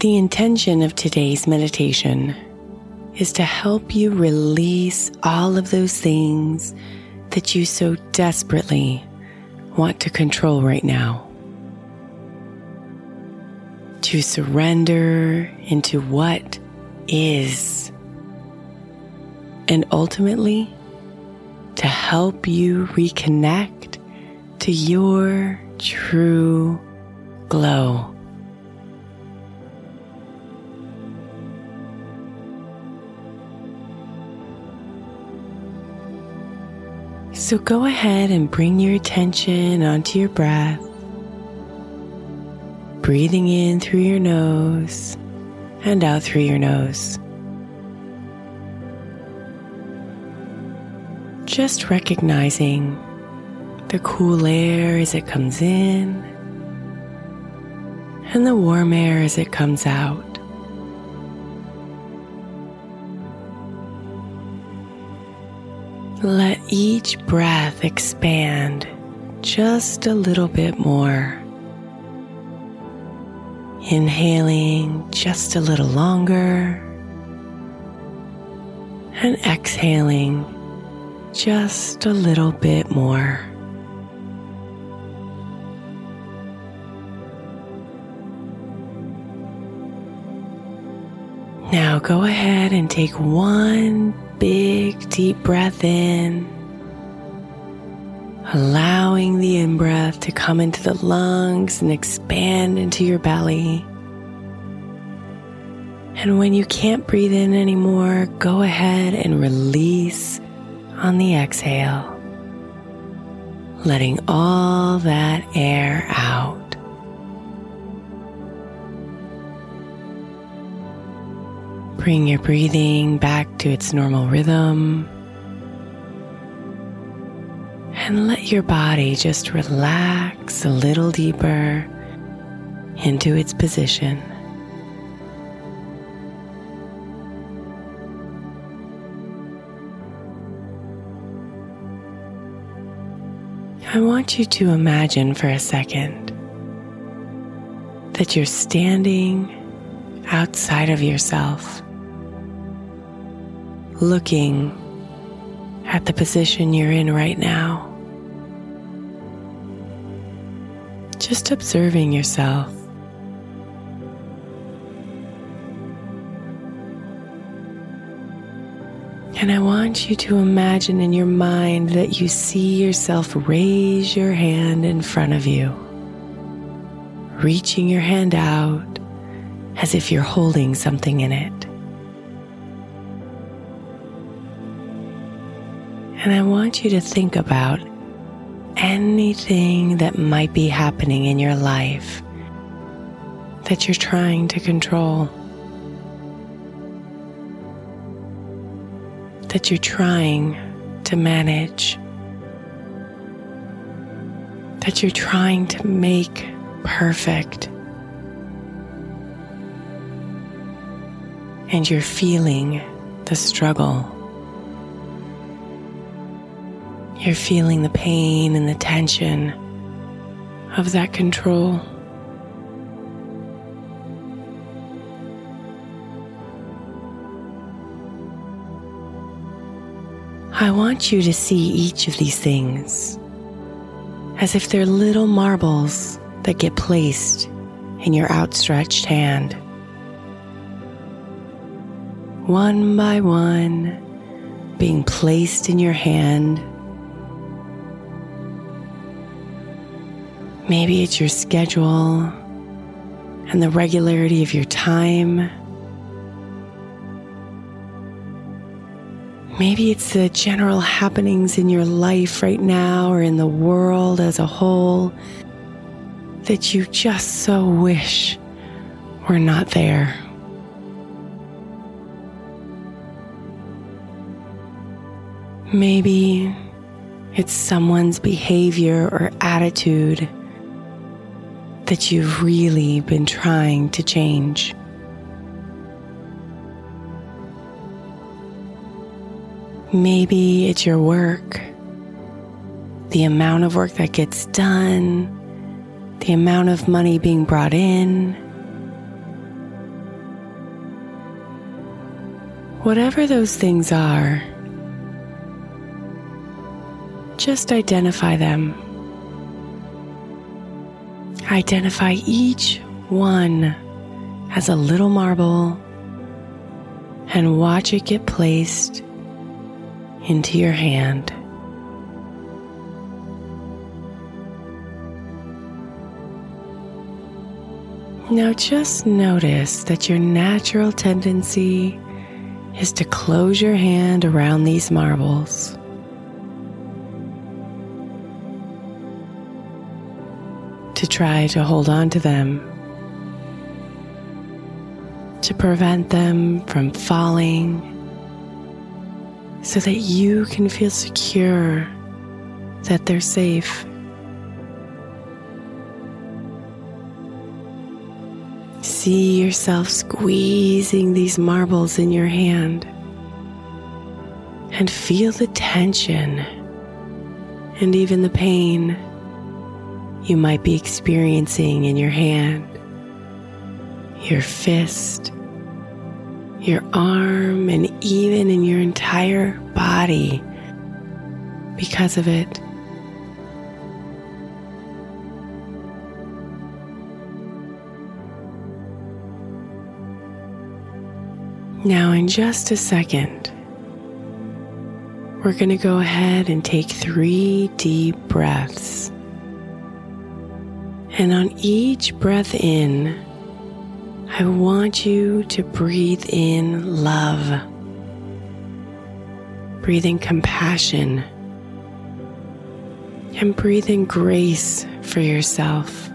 The intention of today's meditation is to help you release all of those things that you so desperately want to control right now. To surrender into what is. And ultimately, to help you reconnect to your true glow. So go ahead and bring your attention onto your breath, breathing in through your nose and out through your nose. Just recognizing the cool air as it comes in and the warm air as it comes out. Each breath expand just a little bit more. Inhaling just a little longer and exhaling just a little bit more. Now go ahead and take one big deep breath in, allowing the in breath to come into the lungs and expand into your belly. And when you can't breathe in anymore, go ahead and release on the exhale, letting all that air out. Bring your breathing back to its normal rhythm. And let your body just relax a little deeper into its position. I want you to imagine for a second that you're standing outside of yourself looking at the position you're in right now. Just observing yourself. And I want you to imagine in your mind that you see yourself raise your hand in front of you, reaching your hand out as if you're holding something in it. And I want you to think about anything that might be happening in your life that you're trying to control, that you're trying to manage, that you're trying to make perfect. And you're feeling the struggle. You're feeling the pain and the tension of that control. I want you to see each of these things as if they're little marbles that get placed in your outstretched hand. One by one, being placed in your hand Maybe it's your schedule and the regularity of your time. Maybe it's the general happenings in your life right now or in the world as a whole that you just so wish were not there. Maybe it's someone's behavior or attitude that you've really been trying to change. Maybe it's your work, the amount of work that gets done, the amount of money being brought in. Whatever those things are, just identify them Identify each one as a little marble and watch it get placed into your hand. Now just notice that your natural tendency is to close your hand around these marbles. To try to hold on to them. To prevent them from falling. So that you can feel secure that they're safe. See yourself squeezing these marbles in your hand and feel the tension and even the pain you might be experiencing in your hand, your fist, your arm, and even in your entire body because of it. Now, in just a second, we're going to go ahead and take three deep breaths. And on each breath in, I want you to breathe in love, breathe in compassion, and breathe in grace for yourself.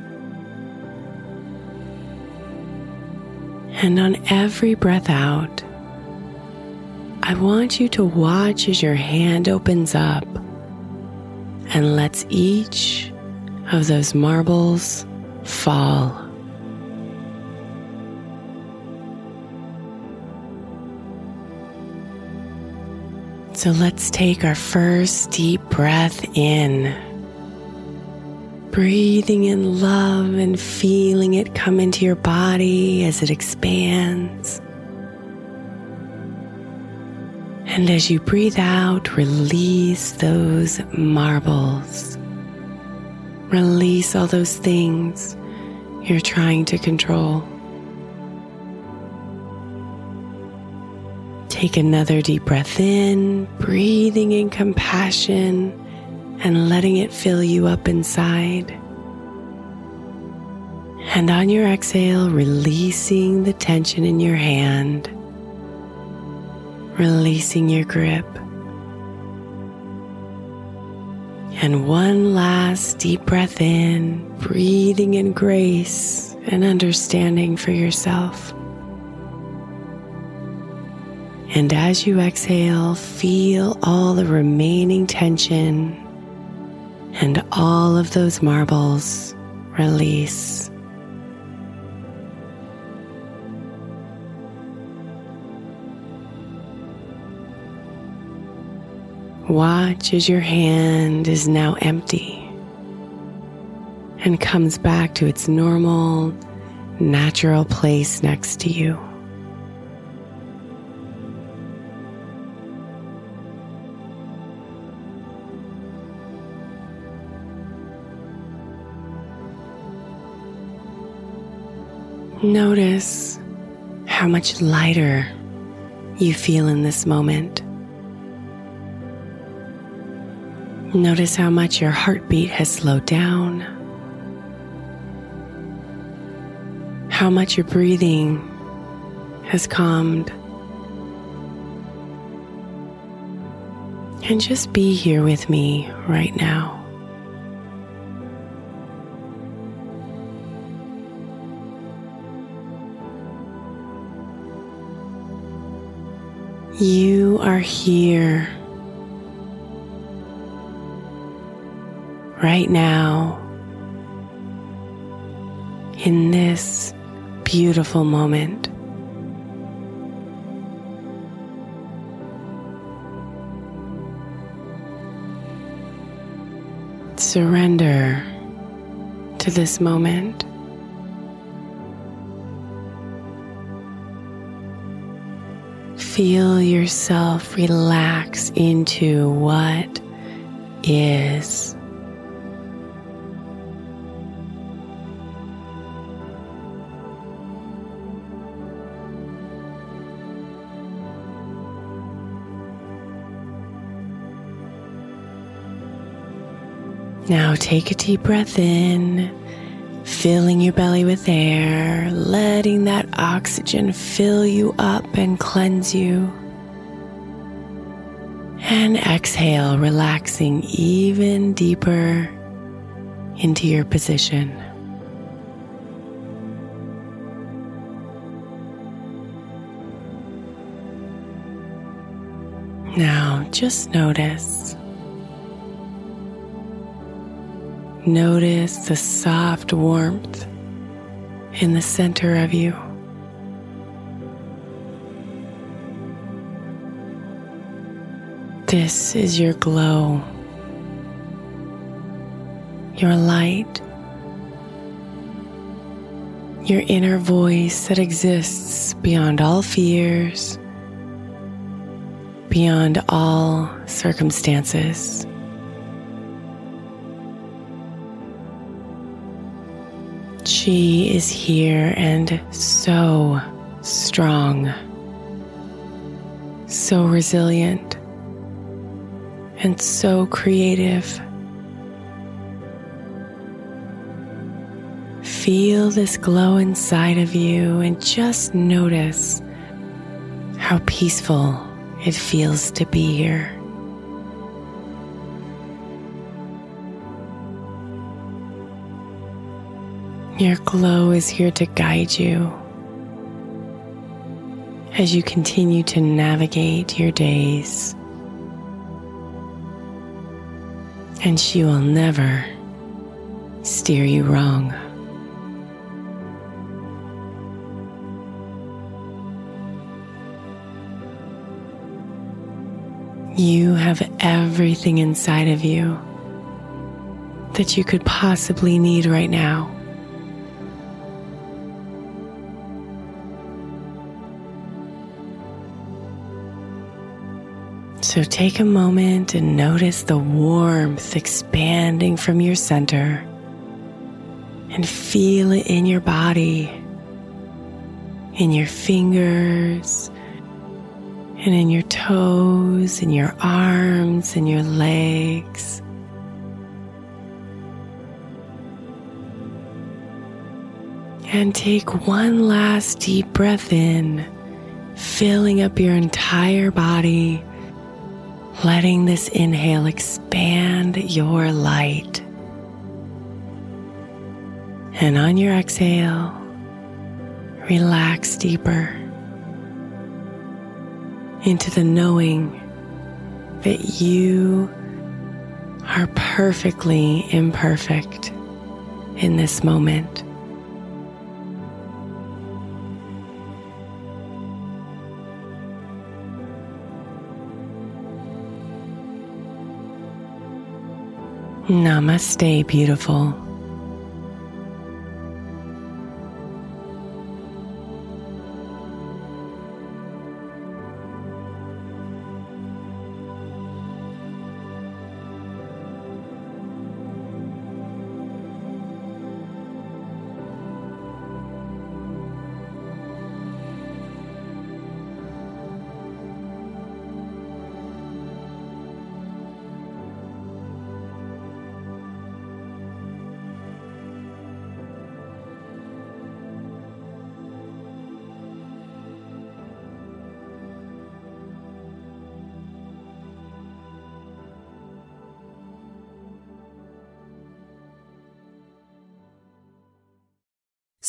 And on every breath out, I want you to watch as your hand opens up and lets each of those marbles fall. So let's take our first deep breath in breathing in love and feeling it come into your body as it expands. And as you breathe out, release those marbles. Release all those things you're trying to control. Take another deep breath in, breathing in compassion and letting it fill you up inside. And on your exhale, releasing the tension in your hand, releasing your grip. And one last deep breath in, breathing in grace and understanding for yourself. And as you exhale, feel all the remaining tension and all of those marbles release. Watch as your hand is now empty and comes back to its normal, natural place next to you. Notice how much lighter you feel in this moment. Notice how much your heartbeat has slowed down, how much your breathing has calmed. And just be here with me right now. You are here right now in this beautiful moment. Surrender to this moment. feel yourself relax into what is. Now take a deep breath in, filling your belly with air, letting that oxygen fill you up and cleanse you. And exhale, relaxing even deeper into your position. Now just notice Notice the soft warmth in the center of you. This is your glow, your light, your inner voice that exists beyond all fears, beyond all circumstances. She is here and so strong, so resilient, and so creative. Feel this glow inside of you and just notice how peaceful it feels to be here. Your glow is here to guide you as you continue to navigate your days. And she will never steer you wrong. You have everything inside of you that you could possibly need right now. So take a moment and notice the warmth expanding from your center and feel it in your body, in your fingers, and in your toes, in your arms, and your legs. And take one last deep breath in, filling up your entire body letting this inhale expand your light. And on your exhale, relax deeper into the knowing that you are perfectly imperfect in this moment. Namaste, beautiful.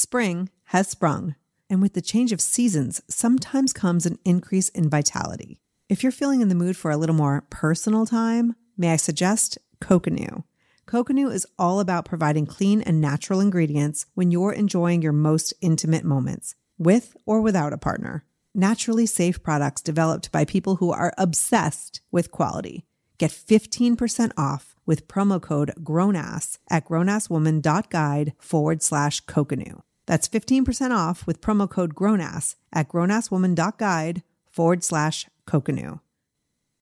Spring has sprung, and with the change of seasons, sometimes comes an increase in vitality. If you're feeling in the mood for a little more personal time, may I suggest Coconu? Coconu is all about providing clean and natural ingredients when you're enjoying your most intimate moments, with or without a partner. Naturally safe products developed by people who are obsessed with quality. Get 15% off with promo code GROWNASS at grownasswoman.guide forward slash Coconu. That's 15% off with promo code GROWNASS at grownasswoman.guide forward slash Coconu.